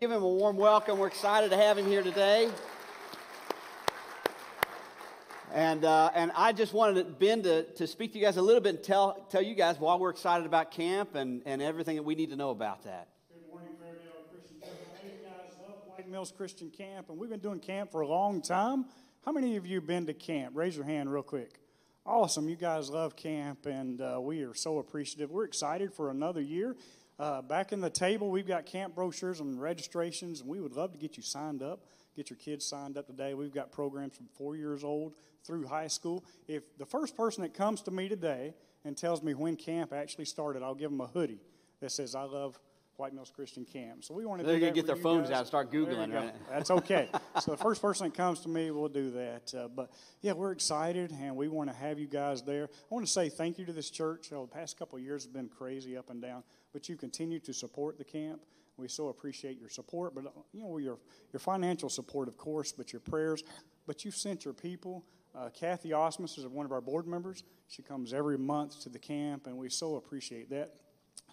Give him a warm welcome. We're excited to have him here today. And, uh, and I just wanted Ben to, to speak to you guys a little bit and tell, tell you guys why we're excited about camp and, and everything that we need to know about that. Good morning, Fairdale Christian know you guys love White Mills Christian Camp, and we've been doing camp for a long time. How many of you have been to camp? Raise your hand real quick. Awesome. You guys love camp, and uh, we are so appreciative. We're excited for another year. Uh, back in the table, we've got camp brochures and registrations, and we would love to get you signed up, get your kids signed up today. We've got programs from four years old through high school. If the first person that comes to me today and tells me when camp actually started, I'll give them a hoodie that says, I love White Mills Christian Camp. So we want to They're going to get their phones guys. out and start Googling, right? That's okay. so the first person that comes to me will do that. Uh, but yeah, we're excited and we want to have you guys there. I want to say thank you to this church. Oh, the past couple of years have been crazy up and down, but you continue to support the camp. We so appreciate your support, but uh, you know your your financial support, of course, but your prayers. But you've sent your people. Uh, Kathy Osmus is one of our board members. She comes every month to the camp, and we so appreciate that.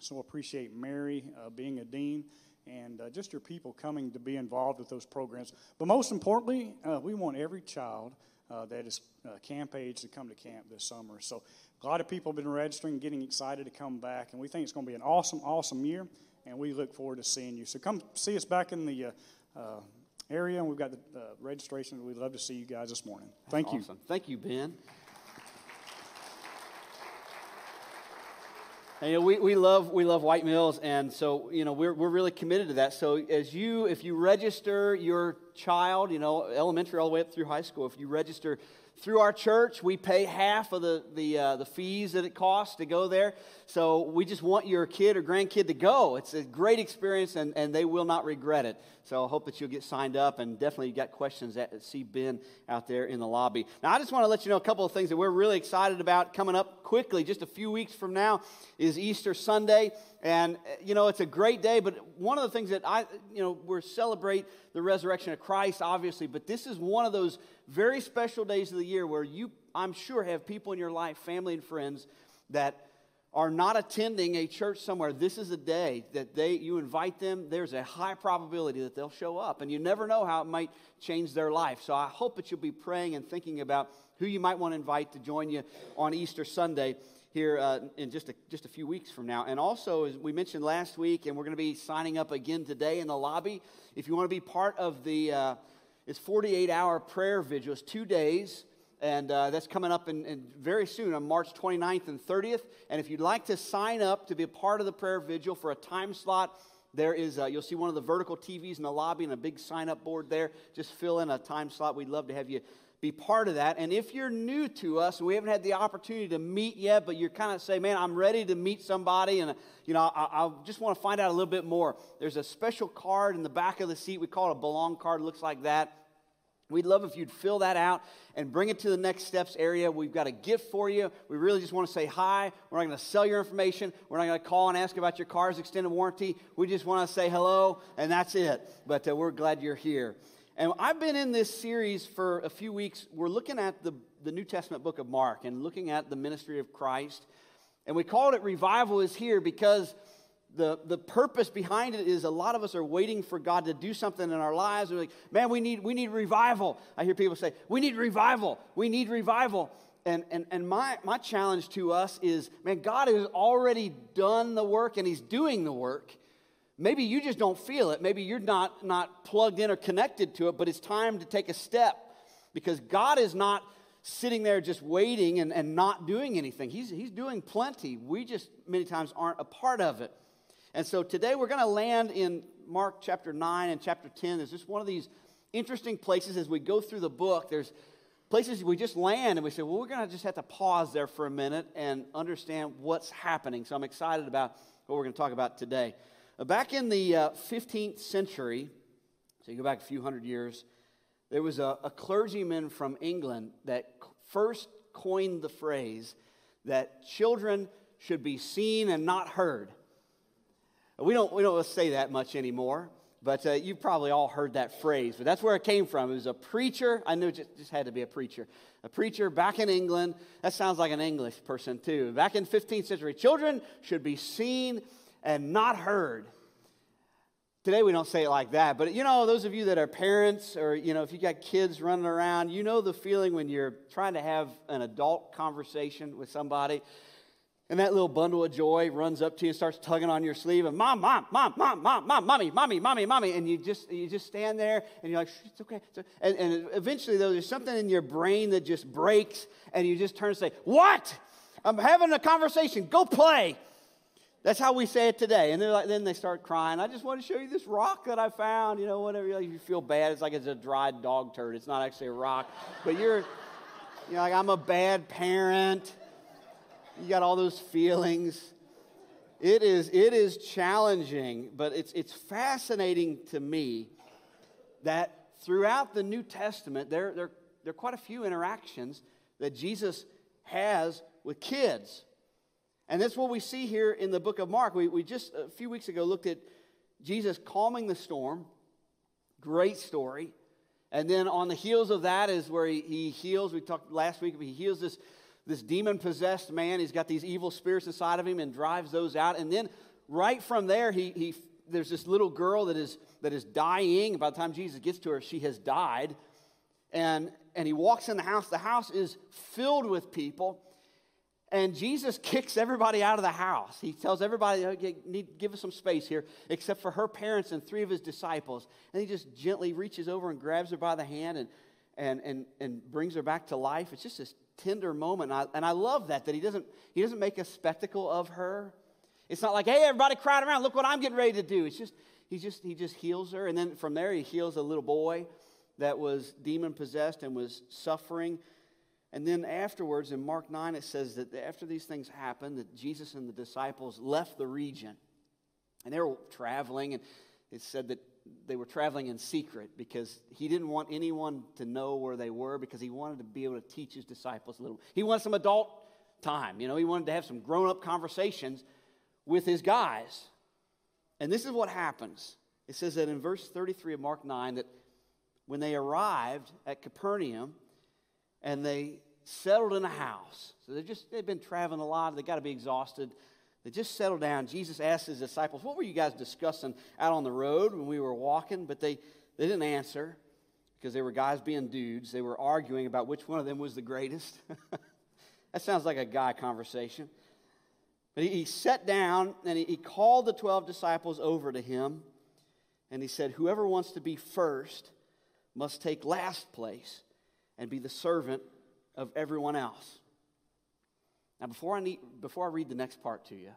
So appreciate Mary uh, being a dean and uh, just your people coming to be involved with those programs. But most importantly, uh, we want every child uh, that is uh, camp age to come to camp this summer. So a lot of people have been registering, getting excited to come back, and we think it's going to be an awesome, awesome year, and we look forward to seeing you. So come see us back in the uh, uh, area, and we've got the uh, registration. We'd love to see you guys this morning. Thank you. Awesome. Thank you, Ben. And, you know, we, we love we love White Mills, and so you know we're we're really committed to that. So as you if you register your child, you know elementary all the way up through high school, if you register through our church, we pay half of the the uh, the fees that it costs to go there. So we just want your kid or grandkid to go. It's a great experience, and, and they will not regret it. So I hope that you'll get signed up, and definitely you got questions at see Ben out there in the lobby. Now I just want to let you know a couple of things that we're really excited about coming up quickly. Just a few weeks from now is Easter Sunday, and uh, you know it's a great day. But one of the things that I you know we're celebrate the resurrection of Christ, obviously, but this is one of those very special days of the year where you, I'm sure, have people in your life, family and friends, that are not attending a church somewhere, this is a day that they you invite them, there's a high probability that they'll show up. And you never know how it might change their life. So I hope that you'll be praying and thinking about who you might want to invite to join you on Easter Sunday here uh, in just a, just a few weeks from now. And also, as we mentioned last week, and we're going to be signing up again today in the lobby, if you want to be part of the, uh, it's 48 hour prayer vigil, it's two days and uh, that's coming up in, in very soon on March 29th and 30th. And if you'd like to sign up to be a part of the prayer vigil for a time slot, there is, uh, you'll see one of the vertical TVs in the lobby and a big sign up board there. Just fill in a time slot. We'd love to have you be part of that. And if you're new to us and we haven't had the opportunity to meet yet, but you're kind of say, man, I'm ready to meet somebody and, you know, I, I just want to find out a little bit more. There's a special card in the back of the seat. We call it a belong card. It looks like that. We'd love if you'd fill that out and bring it to the next steps area. We've got a gift for you. We really just want to say hi. We're not going to sell your information. We're not going to call and ask about your car's extended warranty. We just want to say hello, and that's it. But uh, we're glad you're here. And I've been in this series for a few weeks. We're looking at the, the New Testament book of Mark and looking at the ministry of Christ. And we called it Revival is Here because the, the purpose behind it is a lot of us are waiting for God to do something in our lives. We're like, man, we need, we need revival. I hear people say, we need revival. We need revival. And, and, and my, my challenge to us is, man, God has already done the work and He's doing the work. Maybe you just don't feel it. Maybe you're not, not plugged in or connected to it, but it's time to take a step because God is not sitting there just waiting and, and not doing anything. He's, he's doing plenty. We just many times aren't a part of it. And so today we're going to land in Mark chapter 9 and chapter 10. There's just one of these interesting places as we go through the book. There's places we just land and we say, well, we're going to just have to pause there for a minute and understand what's happening. So I'm excited about what we're going to talk about today. Back in the uh, 15th century, so you go back a few hundred years, there was a, a clergyman from England that first coined the phrase that children should be seen and not heard. We don't, we don't say that much anymore, but uh, you've probably all heard that phrase. But that's where it came from. It was a preacher. I knew it just, just had to be a preacher. A preacher back in England. That sounds like an English person, too. Back in 15th century, children should be seen and not heard. Today we don't say it like that, but you know, those of you that are parents or you know, if you got kids running around, you know the feeling when you're trying to have an adult conversation with somebody and that little bundle of joy runs up to you and starts tugging on your sleeve and mom, mom, mom, mom, mom, mom, mommy, mommy, mommy, mommy. And you just you just stand there and you're like, it's okay. It's okay. And, and eventually though, there's something in your brain that just breaks and you just turn and say, What? I'm having a conversation. Go play. That's how we say it today. And like, then they start crying. I just want to show you this rock that I found. You know, whatever. You feel bad. It's like it's a dried dog turd. It's not actually a rock. But you're, you're like, I'm a bad parent. You got all those feelings. It is, it is challenging, but it's, it's fascinating to me that throughout the New Testament, there, there, there are quite a few interactions that Jesus has with kids. And that's what we see here in the book of Mark. We, we just a few weeks ago looked at Jesus calming the storm. Great story. And then on the heels of that is where he, he heals. We talked last week, he heals this, this demon possessed man. He's got these evil spirits inside of him and drives those out. And then right from there, he, he, there's this little girl that is, that is dying. By the time Jesus gets to her, she has died. And, and he walks in the house. The house is filled with people. And Jesus kicks everybody out of the house. He tells everybody, oh, okay, give us some space here, except for her parents and three of his disciples. And he just gently reaches over and grabs her by the hand and, and, and, and brings her back to life. It's just this tender moment. And I, and I love that, that he doesn't, he doesn't make a spectacle of her. It's not like, hey, everybody crowd around, look what I'm getting ready to do. It's just, he just, he just heals her. And then from there, he heals a little boy that was demon possessed and was suffering and then afterwards, in Mark 9, it says that after these things happened, that Jesus and the disciples left the region. And they were traveling, and it said that they were traveling in secret because he didn't want anyone to know where they were because he wanted to be able to teach his disciples a little. He wanted some adult time, you know, he wanted to have some grown up conversations with his guys. And this is what happens. It says that in verse 33 of Mark 9 that when they arrived at Capernaum and they settled in a house. So they just they've been traveling a lot. They got to be exhausted. They just settled down. Jesus asked his disciples, "What were you guys discussing out on the road when we were walking?" But they they didn't answer because they were guys being dudes. They were arguing about which one of them was the greatest. that sounds like a guy conversation. But he, he sat down and he, he called the 12 disciples over to him and he said, Whoever wants to be first must take last place and be the servant of everyone else. Now, before I, need, before I read the next part to you,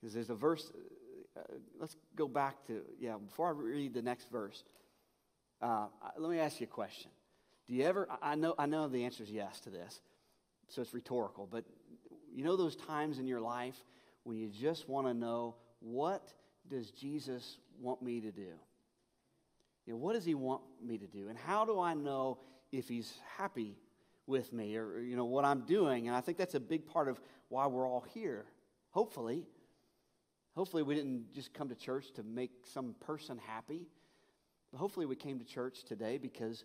because there's a verse, uh, let's go back to, yeah, before I read the next verse, uh, let me ask you a question. Do you ever, I know, I know the answer is yes to this, so it's rhetorical, but you know those times in your life when you just want to know what does Jesus want me to do? You know, what does he want me to do? And how do I know if he's happy with me or, you know, what I'm doing. And I think that's a big part of why we're all here. Hopefully. Hopefully, we didn't just come to church to make some person happy. But hopefully, we came to church today because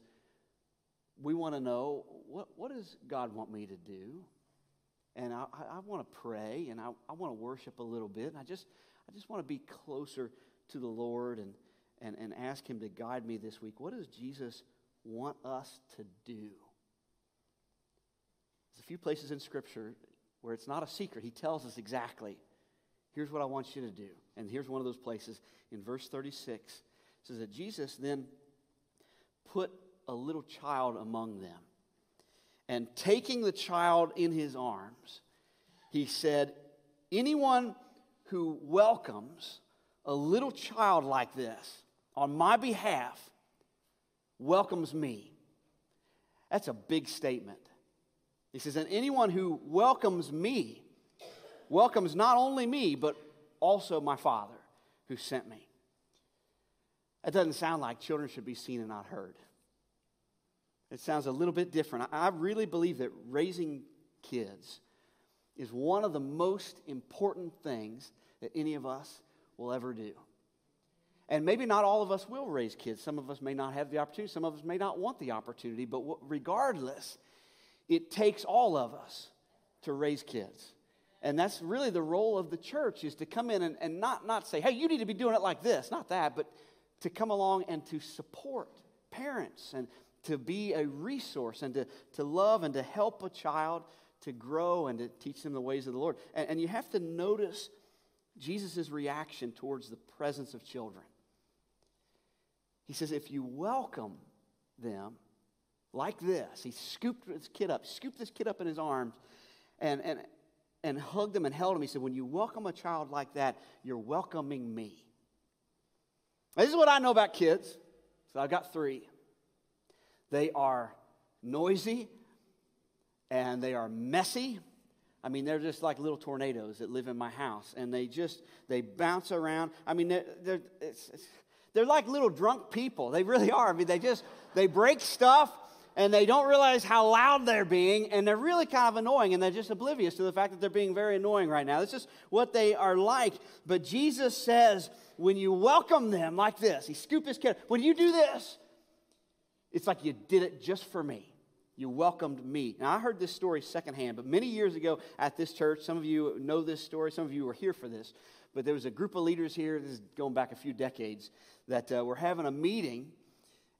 we want to know what, what does God want me to do? And I, I want to pray and I, I want to worship a little bit. And I just, I just want to be closer to the Lord and, and, and ask Him to guide me this week. What does Jesus want us to do? A few places in Scripture where it's not a secret. He tells us exactly, here's what I want you to do. And here's one of those places in verse 36. It says that Jesus then put a little child among them. And taking the child in his arms, he said, Anyone who welcomes a little child like this on my behalf welcomes me. That's a big statement. He says, And anyone who welcomes me welcomes not only me, but also my Father who sent me. That doesn't sound like children should be seen and not heard. It sounds a little bit different. I really believe that raising kids is one of the most important things that any of us will ever do. And maybe not all of us will raise kids. Some of us may not have the opportunity. Some of us may not want the opportunity. But regardless, it takes all of us to raise kids. And that's really the role of the church is to come in and, and not, not say, hey, you need to be doing it like this. Not that, but to come along and to support parents and to be a resource and to, to love and to help a child to grow and to teach them the ways of the Lord. And, and you have to notice Jesus' reaction towards the presence of children. He says, if you welcome them like this, he scooped this kid up, scooped this kid up in his arms, and, and, and hugged him and held him. He said, when you welcome a child like that, you're welcoming me. This is what I know about kids. So I've got three. They are noisy and they are messy. I mean, they're just like little tornadoes that live in my house, and they just they bounce around. I mean, they're they're, it's, it's, they're like little drunk people. They really are. I mean, they just they break stuff, and they don't realize how loud they're being, and they're really kind of annoying, and they're just oblivious to the fact that they're being very annoying right now. This is what they are like. But Jesus says, when you welcome them like this, he scooped his kid. When you do this, it's like you did it just for me. You welcomed me. Now, I heard this story secondhand, but many years ago at this church, some of you know this story, some of you were here for this, but there was a group of leaders here, this is going back a few decades, that uh, were having a meeting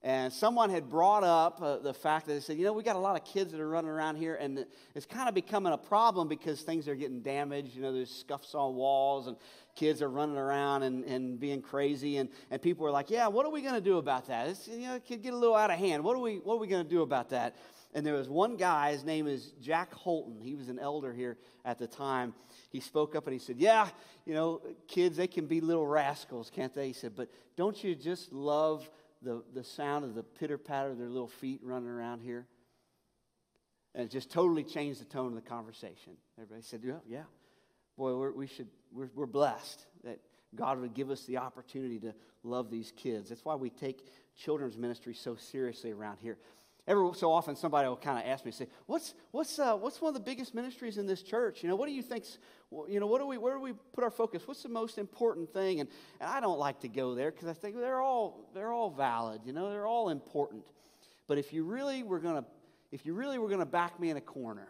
and someone had brought up uh, the fact that they said, you know, we got a lot of kids that are running around here, and it's kind of becoming a problem because things are getting damaged. You know, there's scuffs on walls, and kids are running around and, and being crazy. And, and people are like, yeah, what are we going to do about that? It's, you know, it could get a little out of hand. What are we, what are we going to do about that? And there was one guy, his name is Jack Holton. He was an elder here at the time. He spoke up and he said, Yeah, you know, kids, they can be little rascals, can't they? He said, But don't you just love the, the sound of the pitter patter of their little feet running around here. And it just totally changed the tone of the conversation. Everybody said, Yeah, yeah. Boy, we're, we should, we're, we're blessed that God would give us the opportunity to love these kids. That's why we take children's ministry so seriously around here. Every so often, somebody will kind of ask me, say, "What's what's uh, what's one of the biggest ministries in this church? You know, what do you think? You know, what do we where do we put our focus? What's the most important thing?" And, and I don't like to go there because I think they're all they're all valid. You know, they're all important. But if you really were gonna if you really were gonna back me in a corner,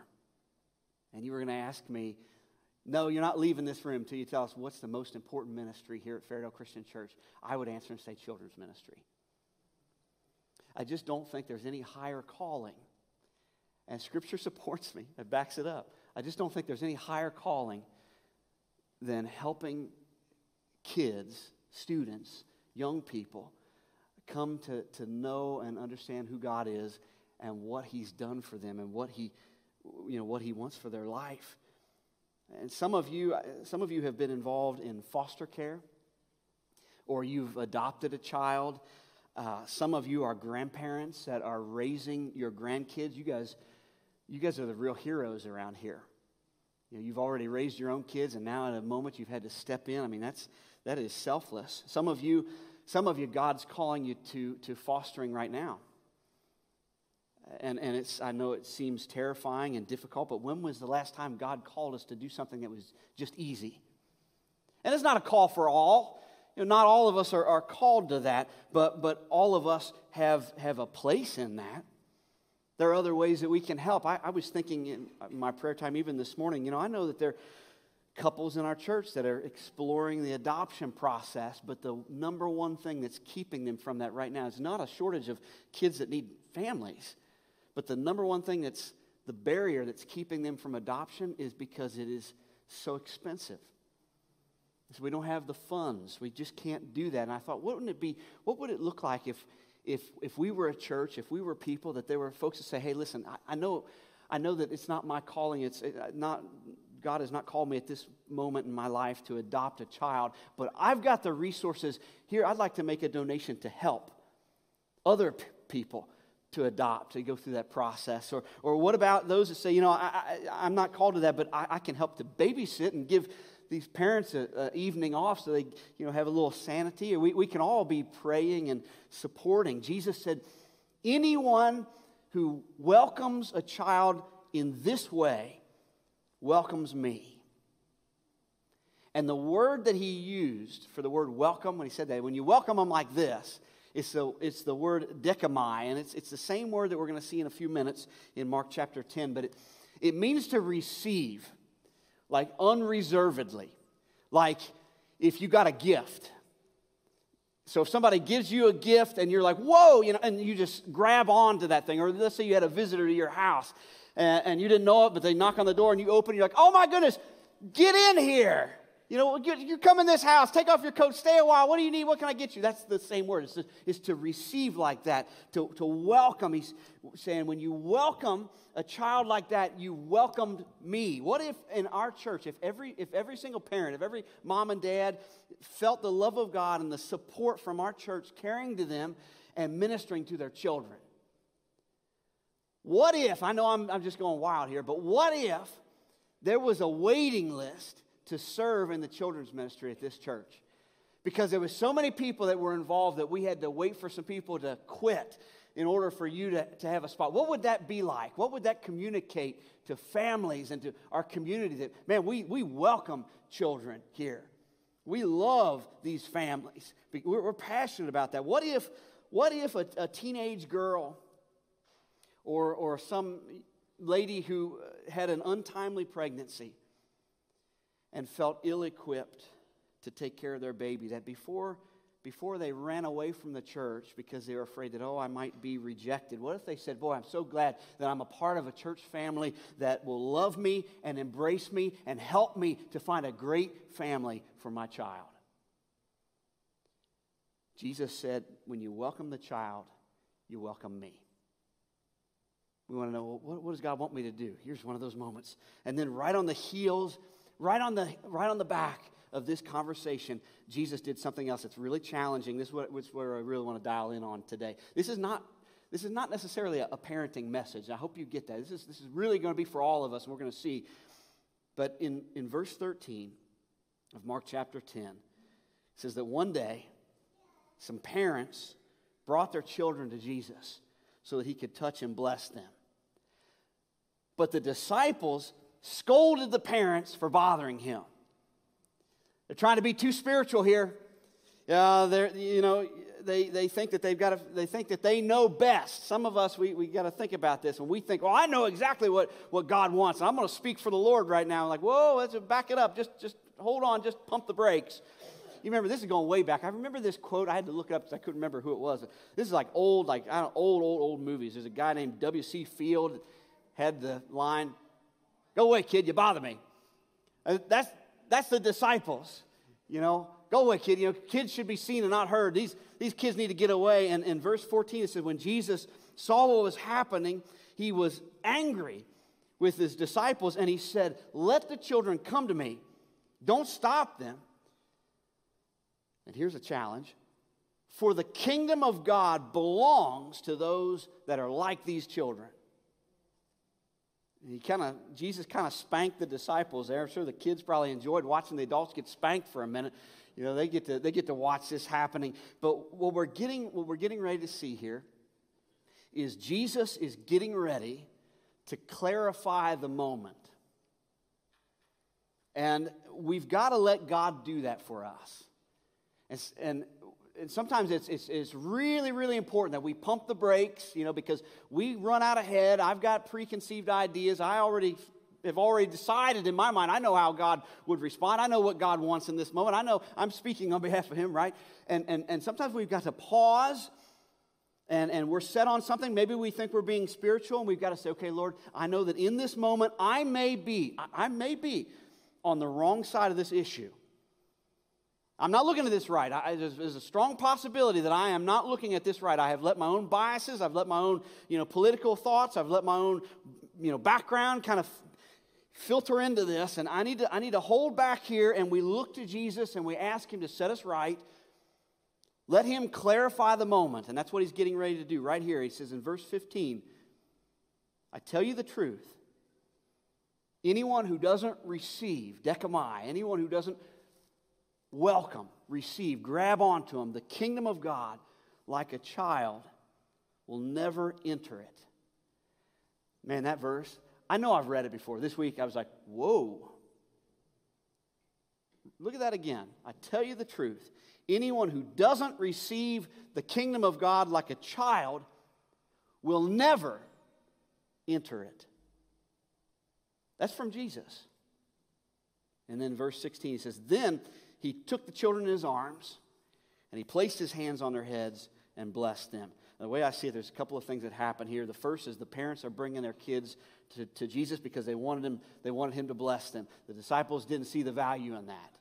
and you were gonna ask me, no, you're not leaving this room until you tell us what's the most important ministry here at Fairdale Christian Church. I would answer and say children's ministry. I just don't think there's any higher calling. And Scripture supports me, it backs it up. I just don't think there's any higher calling than helping kids, students, young people come to, to know and understand who God is and what He's done for them and what He, you know, what He wants for their life. And some of you, some of you have been involved in foster care, or you've adopted a child uh, some of you are grandparents that are raising your grandkids. You guys, you guys are the real heroes around here. You know, you've already raised your own kids, and now at a moment you've had to step in. I mean, that's that is selfless. Some of you, some of you, God's calling you to to fostering right now. And and it's I know it seems terrifying and difficult, but when was the last time God called us to do something that was just easy? And it's not a call for all. You know, not all of us are, are called to that, but, but all of us have, have a place in that. There are other ways that we can help. I, I was thinking in my prayer time, even this morning, you know, I know that there are couples in our church that are exploring the adoption process, but the number one thing that's keeping them from that right now is not a shortage of kids that need families, but the number one thing that's the barrier that's keeping them from adoption is because it is so expensive. So we don't have the funds. We just can't do that. And I thought, what would it be? What would it look like if, if, if we were a church, if we were people, that there were folks that say, hey, listen, I, I know, I know that it's not my calling. It's uh, not, God has not called me at this moment in my life to adopt a child, but I've got the resources here. I'd like to make a donation to help other p- people to adopt, to go through that process? Or, or what about those that say, you know, I, I, am not called to that, but I, I, can help to babysit and give these parents an evening off so they you know, have a little sanity. Or we, we can all be praying and supporting. Jesus said, anyone who welcomes a child in this way welcomes me. And the word that he used for the word welcome, when he said that, when you welcome them like this, it's the, it's the word dechomai, and it's, it's the same word that we're going to see in a few minutes in Mark chapter 10, but it, it means to receive like unreservedly. Like if you got a gift. So if somebody gives you a gift and you're like, whoa, you know, and you just grab onto that thing, or let's say you had a visitor to your house and, and you didn't know it, but they knock on the door and you open, and you're like, oh my goodness, get in here. You know, you come in this house, take off your coat, stay a while. What do you need? What can I get you? That's the same word. It's to, it's to receive like that, to, to welcome. He's saying, when you welcome a child like that, you welcomed me. What if in our church, if every, if every single parent, if every mom and dad felt the love of God and the support from our church caring to them and ministering to their children? What if, I know I'm, I'm just going wild here, but what if there was a waiting list to serve in the children's ministry at this church. Because there was so many people that were involved that we had to wait for some people to quit in order for you to, to have a spot. What would that be like? What would that communicate to families and to our community that man we, we welcome children here. We love these families. We're, we're passionate about that. What if what if a, a teenage girl or, or some lady who had an untimely pregnancy and felt ill equipped to take care of their baby. That before, before they ran away from the church because they were afraid that, oh, I might be rejected, what if they said, Boy, I'm so glad that I'm a part of a church family that will love me and embrace me and help me to find a great family for my child? Jesus said, When you welcome the child, you welcome me. We want to know what, what, does God want me to do? Here's one of those moments. And then, right on the heels right on the, right on the back of this conversation, Jesus did something else that's really challenging. This is what, what I really want to dial in on today. This is not, this is not necessarily a, a parenting message. I hope you get that. This is, this is really going to be for all of us, and we're going to see. But in, in verse 13 of Mark chapter 10, it says that one day, some parents brought their children to Jesus so that he could touch and bless them. But the disciples scolded the parents for bothering him. They're trying to be too spiritual here. Uh, they're, you know, they, they think that they've got to, they think that they know best. Some of us, we, we got to think about this. And we think, well, I know exactly what, what God wants. And I'm going to speak for the Lord right now. Like, whoa, let's back it up. Just, just hold on. Just pump the brakes. You remember, this is going way back. I remember this quote. I had to look it up because I couldn't remember who it was. This is like old, like, I don't old, old, old movies. There's a guy named W.C. Fields had the line, Go away, kid, you bother me. Uh, that's, that's the disciples, you know. Go away, kid. You know, kids should be seen and not heard. These, these kids need to get away. And in verse 14, it says, when Jesus saw what was happening, he was angry with his disciples and he said, Let the children come to me. Don't stop them. And here's a challenge For the kingdom of God belongs to those that are like these children. He kind of Jesus kind of spanked the disciples there. I'm sure the kids probably enjoyed watching the adults get spanked for a minute. You know, they get to they get to watch this happening. But what we're getting what we're getting ready to see here is Jesus is getting ready to clarify the moment. And we've got to let God do that for us. And, and and sometimes it's, it's, it's really, really important that we pump the brakes, you know, because we run out ahead. I've got preconceived ideas. I already have already decided in my mind, I know how God would respond. I know what God wants in this moment. I know I'm speaking on behalf of Him, right? And, and, and sometimes we've got to pause and, and we're set on something. Maybe we think we're being spiritual and we've got to say, okay, Lord, I know that in this moment I may be, I, I may be on the wrong side of this issue. I'm not looking at this right. I, there's, there's, a strong possibility that I am not looking at this right. I have let my own biases, I've let my own, you know, political thoughts, I've let my own, you know, background kind of filter into this, and I need to, I need to hold back here. And we look to Jesus and we ask Him to set us right. Let Him clarify the moment, and that's what He's getting ready to do right here. He says in verse 15, "I tell you the truth." Anyone who doesn't receive, dechomai, anyone who doesn't welcome, receive, grab onto them. The kingdom of God, like a child, will never enter it. Man, that verse, I know I've read it before. This week I was like, whoa. Look at that again. I tell you the truth. Anyone who doesn't receive the kingdom of God like a child will never enter it. That's from Jesus. And then verse 16, he says, Then he took the children in his arms and he placed his hands on their heads and blessed them. the way I see it, there's a couple of things that happen here. The first is the parents are bringing their kids to, to Jesus because they wanted, him, they wanted him to bless them. The disciples didn't see the value in that.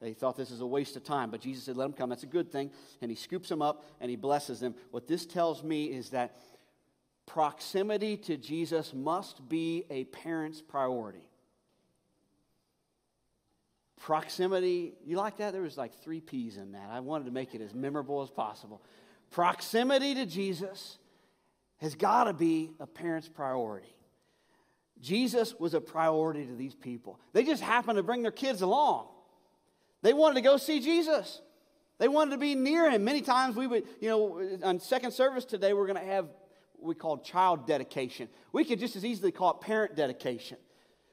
They thought this is a waste of time, but Jesus said, Let them come. That's a good thing. And he scoops them up and he blesses them. What this tells me is that proximity to Jesus must be a parent's priority. Proximity, you like that? There was like three P's in that. I wanted to make it as memorable as possible. Proximity to Jesus has got to be a parent's priority. Jesus was a priority to these people. They just happened to bring their kids along. They wanted to go see Jesus. They wanted to be near him. Many times we would, you know, on second service today, we're going to have we call child dedication. We could just as easily call it parent dedication.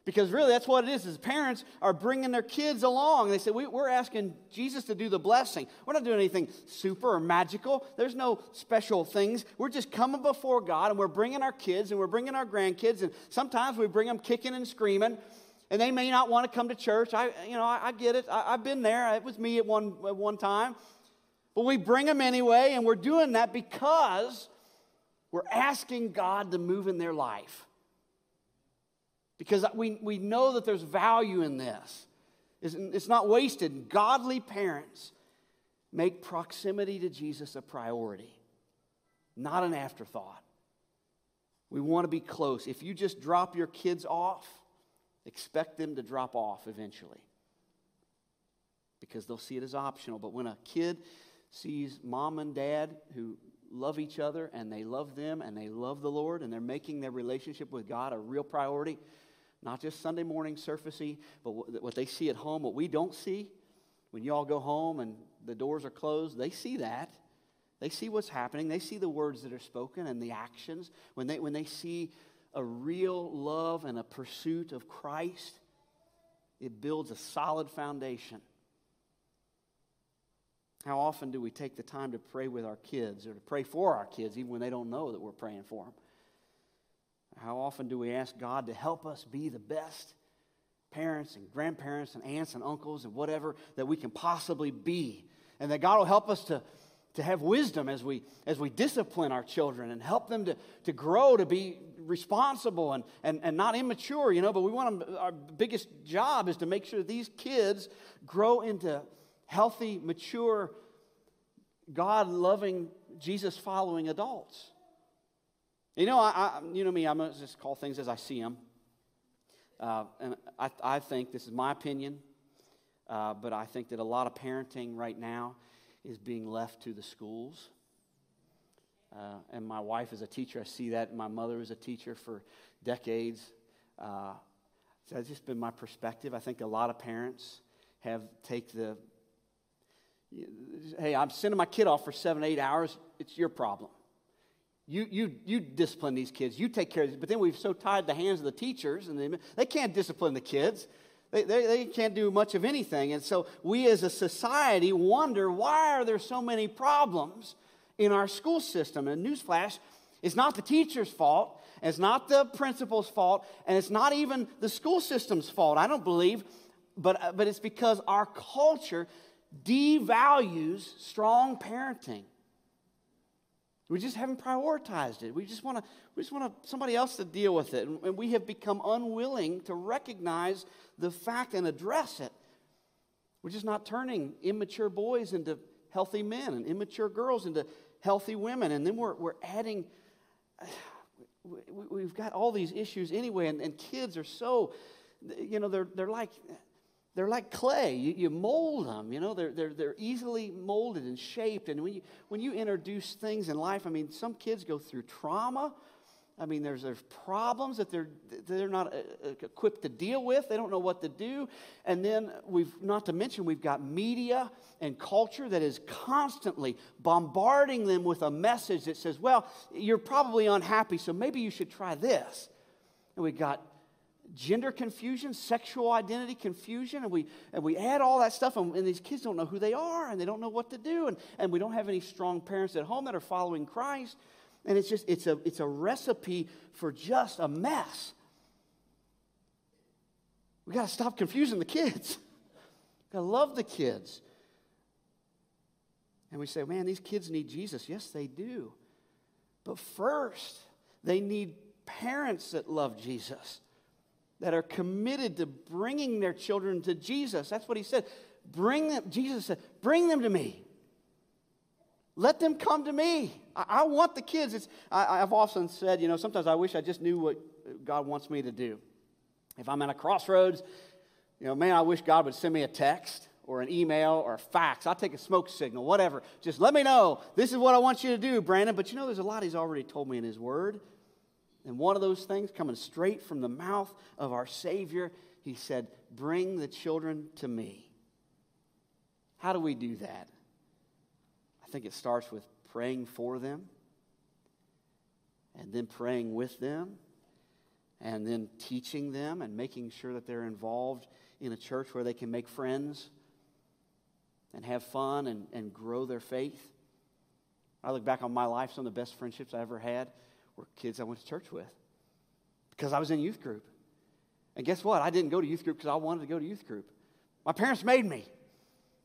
Because really, that's what it is. Is parents are bringing their kids along. They say, we, are asking Jesus to do the blessing. We're not doing anything super or magical. There's no special things. We're just coming before God, and we're bringing our kids, and we're bringing our grandkids, and sometimes we bring them kicking and screaming, and they may not want to come to church. I, you know, I, I get it. I, have been there. It was me at one, at one time. But we bring them anyway, and we're doing that because we're asking God to move in their life because we, we know that there's value in this. It's, it's not wasted. Godly parents make proximity to Jesus a priority, not an afterthought. We want to be close. If you just drop your kids off, expect them to drop off eventually because they'll see it as optional. But when a kid sees mom and dad who love each other and they love them and they love the Lord and they're making their relationship with God a real priority, not just Sunday morning surfacey, but what they see at home, what we don't see. When you all go home and the doors are closed, they see that. They see what's happening. They see the words that are spoken and the actions. When they, when they see a real love and a pursuit of Christ, it builds a solid foundation. How often do we take the time to pray with our kids or to pray for our kids, even when they don't know that we're praying for them? How often do we ask God to help us be the best parents and grandparents and aunts and uncles and whatever that we can possibly be? And that God will help us to, to have wisdom as we, as we discipline our children and help them to, to grow to be responsible and, and, and not immature, you know. But we want them, our biggest job is to make sure these kids grow into healthy, mature, God loving, Jesus following adults. You know, I, I, you know me, I'm going to just call things as I see them. Uh, and I, I, think, this is my opinion, uh, but I think that a lot of parenting right now is being left to the schools. Uh, and my wife is a teacher. I see that. My mother was a teacher for decades. Uh, so that's just been my perspective. I think a lot of parents have take the, hey, I'm sending my kid off for seven, eight hours. It's your problem. You, you, you discipline these kids. You take care of these. But then we've so tied the hands of the teachers, and they, they can't discipline the kids. They, they, they can't do much of anything. And so we as a society wonder why are there so many problems in our school system? And newsflash, it's not the teacher's fault. It's not the principal's fault. And it's not even the school system's fault, I don't believe. But, but it's because our culture devalues strong parenting. We just haven't prioritized it. We just want to. We just want somebody else to deal with it, and we have become unwilling to recognize the fact and address it. We're just not turning immature boys into healthy men and immature girls into healthy women, and then we're we're adding. We've got all these issues anyway, and, and kids are so, you know, they're they're like they're like clay. You, you, mold them, you know, they're, they're, they're easily molded and shaped. And when you, when you introduce things in life, I mean, some kids go through trauma. I mean, there's, there's problems that they're, they're not uh, uh, equipped to deal with. They don't know what to do. And then we've, not to mention, we've got media and culture that is constantly bombarding them with a message that says, well, you're probably unhappy, so maybe you should try this. And we got gender confusion, sexual identity confusion, and we, and we add all that stuff, and, and, these kids don't know who they are, and they don't know what to do, and, and we don't have any strong parents at home that are following Christ. And it's just, it's a, it's a recipe for just a mess. We got to stop confusing the kids. got to love the kids. And we say, man, these kids need Jesus. Yes, they do. But first, they need parents that love Jesus, that are committed to bringing their children to Jesus. That's what he said. Bring them, Jesus said, bring them to me. Let them come to me. I, I want the kids. It's, I, I've often said, you know, sometimes I wish I just knew what God wants me to do. If I'm at a crossroads, you know, man, I wish God would send me a text or an email or a fax. I'll take a smoke signal, whatever. Just let me know. This is what I want you to do, Brandon. But you know, there's a lot he's already told me in his word. And one of those things coming straight from the mouth of our Savior, he said, Bring the children to me. How do we do that? I think it starts with praying for them, and then praying with them, and then teaching them and making sure that they're involved in a church where they can make friends and have fun and, and grow their faith. I look back on my life, some of the best friendships I ever had were kids I went to church with because I was in youth group. And guess what? I didn't go to youth group because I wanted to go to youth group. My parents made me.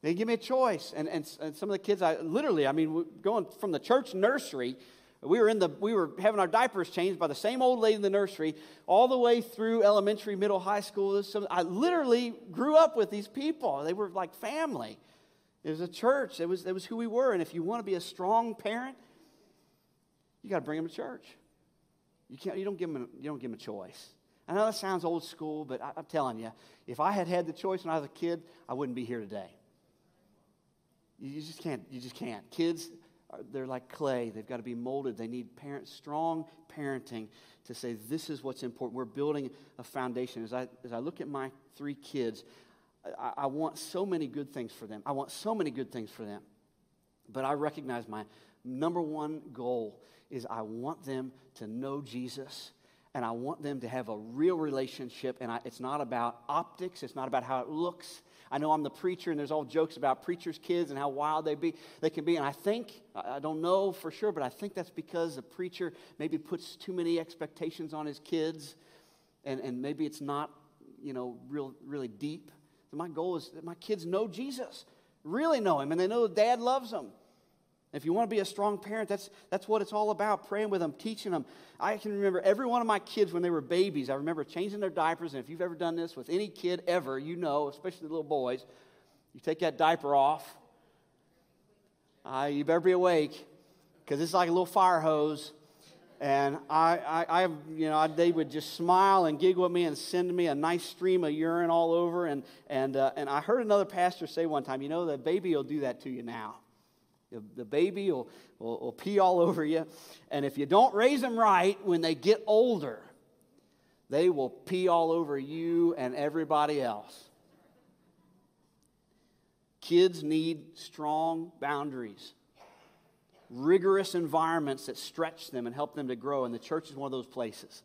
They didn't give me a choice. And, and, and some of the kids, I literally, I mean, going from the church nursery, we were in the we were having our diapers changed by the same old lady in the nursery all the way through elementary middle high school i literally grew up with these people they were like family it was a church. It was, it was who we were. And if you want to be a strong parent, you got to bring them to church. You, can't, you, don't give them a, you don't give them a choice. I know that sounds old school, but I, I'm telling you, if I had had the choice when I was a kid, I wouldn't be here today. You just can't. You just can't. Kids, uh, they're like clay. They've got to be molded. They need parents, strong parenting to say this is what's important. We're building a foundation. As I as I look at my three kids, I, I want so many good things for them. I want so many good things for them. But I recognize my number one goal is I want them to know Jesus and I want them to have a real relationship. And I, it's not about optics, it's not about how it looks. I know I'm the preacher, and there's all jokes about preachers' kids and how wild they be they can be. And I think I don't know for sure, but I think that's because the preacher maybe puts too many expectations on his kids, and, and maybe it's not you know real really deep. And my goal is that my kids know Jesus, really know him, and they know dad loves them. If you want to be a strong parent, that's, that's what it's all about praying with them, teaching them. I can remember every one of my kids when they were babies, I remember changing their diapers. And if you've ever done this with any kid ever, you know, especially the little boys, you take that diaper off. Uh, you better be awake because it's like a little fire hose. And I, I, I you know, they would just smile and giggle at me and send me a nice stream of urine all over. And, and, uh, and I heard another pastor say one time, you know, the baby will do that to you now. The, baby will, will, will pee all over you. And if you don't raise them right, when they get older, they will pee all over you and everybody else. Kids need strong boundaries rigorous environments that stretch them and help them to grow. And the church is one of those places.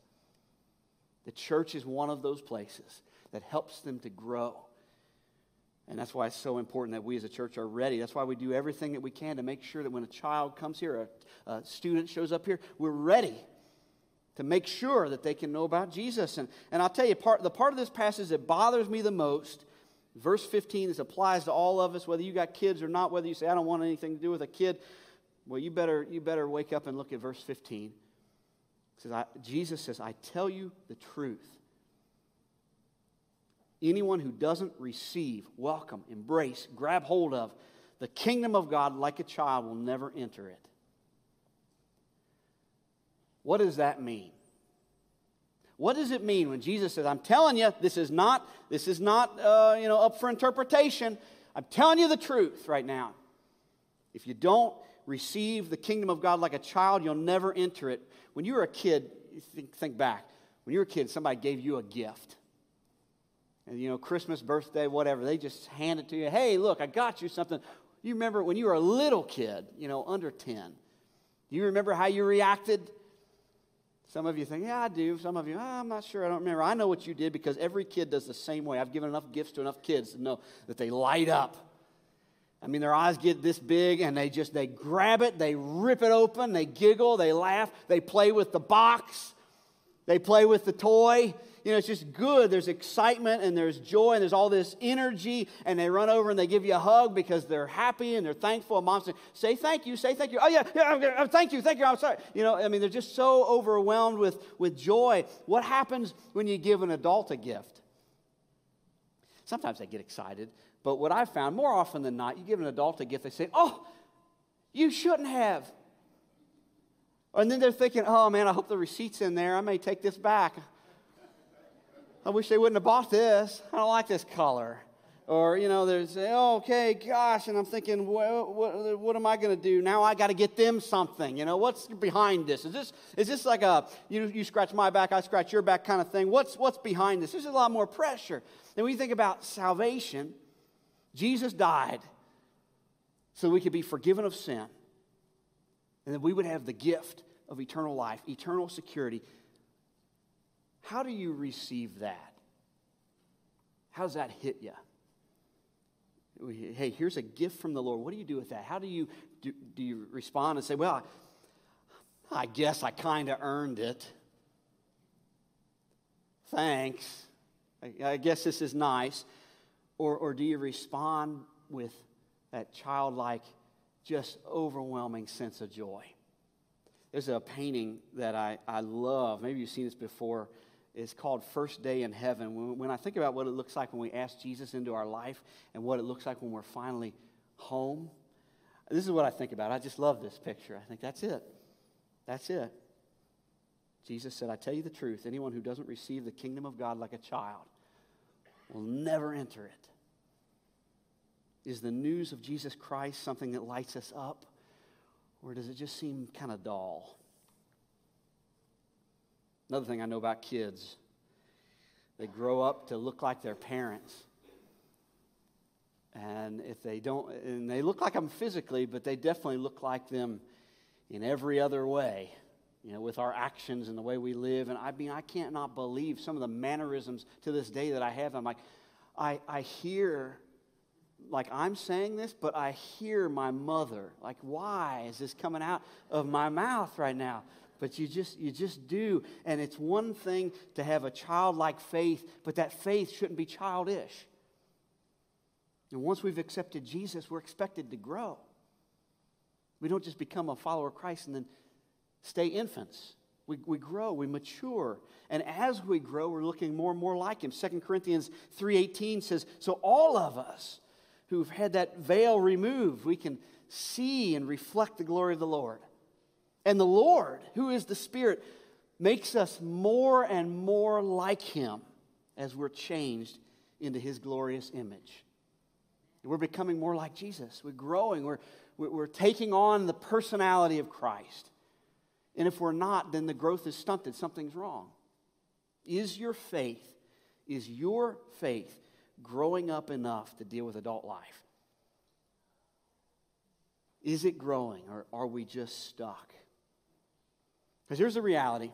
The church is one of those places that helps them to grow. And that's why it's so important that we as a church are ready. That's why we do everything that we can to make sure that when a child comes here, a, a student shows up here, we're ready to make sure that they can know about Jesus. And, and I'll tell you, part, the part of this passage that bothers me the most, verse 15, this applies to all of us, whether you got kids or not, whether you say, I don't want anything to do with a kid. Well, you better, you better wake up and look at verse 15. It says, Jesus says, I tell you the truth. Anyone who doesn't receive, welcome, embrace, grab hold of the kingdom of God like a child will never enter it. What does that mean? What does it mean when Jesus says, "I'm telling you, this is not this is not uh, you know up for interpretation. I'm telling you the truth right now. If you don't receive the kingdom of God like a child, you'll never enter it. When you were a kid, think, think back. When you were a kid, somebody gave you a gift. And, you know, Christmas, birthday, whatever, they just hand it to you. Hey, look, I got you something. You remember when you were a little kid, you know, under 10. You remember how you reacted? Some of you think, yeah, I do. Some of you, oh, I'm not sure. I don't remember. I know what you did because every kid does the same way. I've given enough gifts to enough kids to know that they light up I mean, their eyes get this big and they just, they grab it, they rip it open, they giggle, they laugh, they play with the box, they play with the toy, you know, it's just good. There's excitement and there's joy and there's all this energy. And they run over and they give you a hug because they're happy and they're thankful. And mom says, say thank you, say thank you. Oh, yeah, yeah, thank you, thank you, I'm sorry. You know, I mean, they're just so overwhelmed with, with joy. What happens when you give an adult a gift? Sometimes they get excited. But what I've found more often than not, you give an adult a gift, they say, oh, you shouldn't have. And then they're thinking, oh man, I hope the receipt's in there. I may take this back. I wish they wouldn't have bought this. I don't like this color. Or, you know, they say, oh, okay, gosh, and I'm thinking, what, what, what am I going to do? Now I got to get them something. You know, what's behind this? Is this, is this like a, you, you scratch my back, I scratch your back kind of thing? What's, what's behind this? There's a lot more pressure. And when you think about salvation, Jesus died so we could be forgiven of sin and that we would have the gift of eternal life, eternal security. How do you receive that? How does that hit you? Hey, here's a gift from the Lord. What do you do with that? How do you do, do you respond and say, "Well, I guess I kind of earned it. Thanks. I, I guess this is nice." Or, or do you respond with that childlike just overwhelming sense of joy. There's a painting that I, I love. Maybe you've seen this before. It's called First Day in Heaven. When, when I think about what it looks like when we ask Jesus into our life and what it looks like when we're finally home, this is what I think about. I just love this picture. I think that's it. That's it. Jesus said, I tell you the truth, anyone who doesn't receive the kingdom of God like a child will never enter it. Is the news of Jesus Christ something that lights us up, or does it just seem kind of dull? Another thing I know about kids they grow up to look like their parents. And if they don't, and they look like them physically, but they definitely look like them in every other way, you know, with our actions and the way we live. And I mean, I can't not believe some of the mannerisms to this day that I have. I'm like, I, I hear like I'm saying this, but I hear my mother. Like, why is this coming out of my mouth right now? But you just you just do. And it's one thing to have a childlike faith, but that faith shouldn't be childish. And once we've accepted Jesus, we're expected to grow. We don't just become a follower of Christ and then stay infants. We, we grow, we mature. And as we grow, we're looking more and more like him. 2 Corinthians 3.18 says, So all of us who've had that veil removed, we can see and reflect the glory of the Lord. And the Lord, who is the Spirit, makes us more and more like Him as we're changed into His glorious image. We're becoming more like Jesus. We're growing. We're, we're taking on the personality of Christ. And if we're not, then the growth is stunted. Something's wrong. Is your faith, is your faith growing up enough to deal with adult life? Is it growing or are we just stuck? Because here's the reality.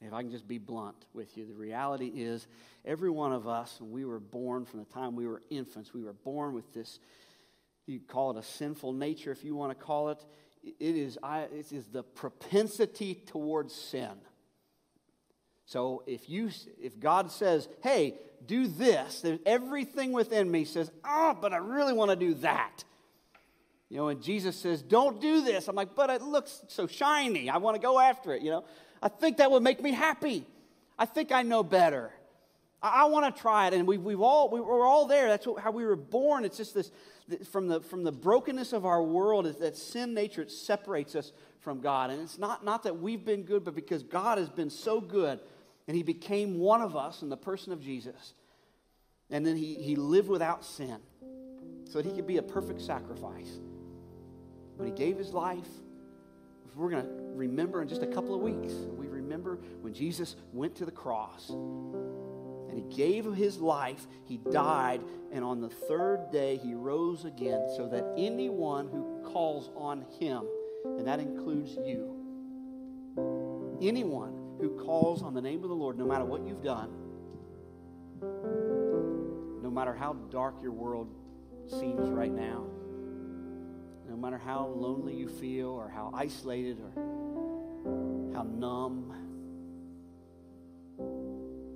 If I can just be blunt with you, the reality is every one of us, when we were born from the time we were infants, we were born with this, you call it a sinful nature if you want to call it. It is, I, it is the propensity towards sin. So if you if God says, "Hey, do this," everything within me says, "Ah, oh, but I really want to do that." You know, and Jesus says, "Don't do this." I'm like, "But it looks so shiny. I want to go after it." You know, I think that would make me happy. I think I know better. I, I want to try it, and we, we've all we, are all there. That's what, how we were born. It's just this from the from the brokenness of our world is that sin nature it separates us from God, and it's not not that we've been good, but because God has been so good and he became one of us in the person of Jesus. And then he, he lived without sin so that he could be a perfect sacrifice. When he gave his life, we're going to remember in just a couple of weeks. We remember when Jesus went to the cross and he gave his life, he died, and on the third day he rose again so that anyone who calls on him, and that includes you, anyone who calls on the name of the Lord, no matter what you've done, no matter how dark your world seems right now, no matter how lonely you feel or how isolated or how numb,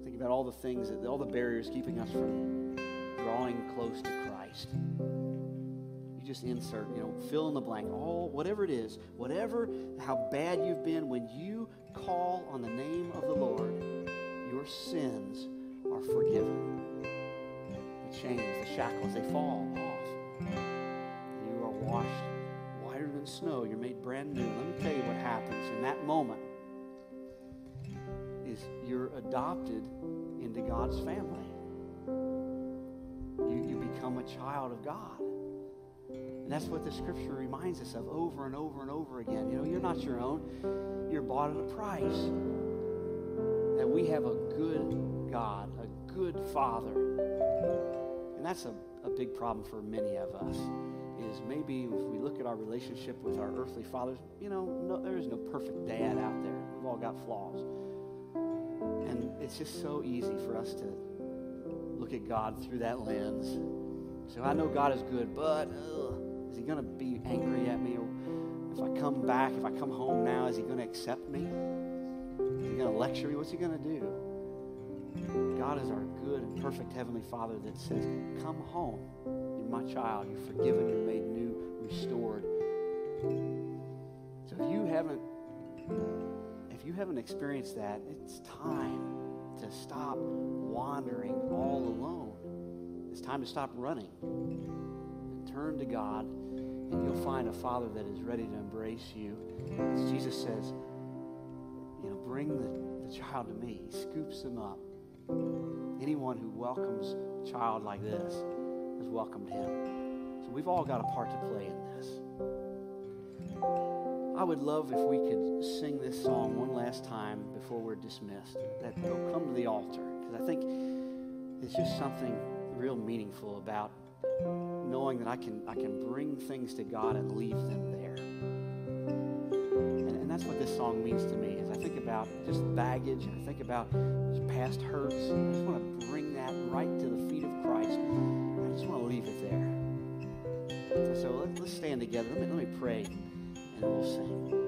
Think about all the things, that, all the barriers keeping us from drawing close to Christ. Just insert, you know, fill in the blank, all whatever it is, whatever how bad you've been, when you call on the name of the Lord, your sins are forgiven. The chains, the shackles, they fall off. You are washed whiter than snow. You're made brand new. Let me tell you what happens in that moment is you're adopted into God's family. You, you become a child of God. And that's what the scripture reminds us of over and over and over again. You know, you're not your own. You're bought at a price. That we have a good God, a good Father. And that's a, a big problem for many of us. Is maybe if we look at our relationship with our earthly fathers, you know, no, there is no perfect dad out there. We've all got flaws. And it's just so easy for us to look at God through that lens. So I know God is good, but ugh, is He going to be angry at me? If I come back, if I come home now, is He going to accept me? Is He going to lecture me? What's He going to do? God is our good and perfect Heavenly Father that says, Come home. You're my child. You're forgiven. You're made new, restored. So if you haven't if you haven't experienced that, it's time to stop wandering all alone. It's time to stop running and turn to God, and you'll find a Father that is ready to embrace you. As Jesus says, you know, bring the, the child to me. He scoops them up. Anyone who welcomes a child like this has welcomed him. So we've all got a part to play in this. I would love if we could sing this song one last time before we're dismissed. That they'll come to the altar. Because I think it's just something real meaningful about knowing that I can, I can bring things to God and leave them there. And, and that's what this song means to me. As I think about just baggage and I think about past hurts, I just want to bring that right to the feet of Christ. I just want to leave it there. So let, us stand together. Let me, let me pray and we'll sing.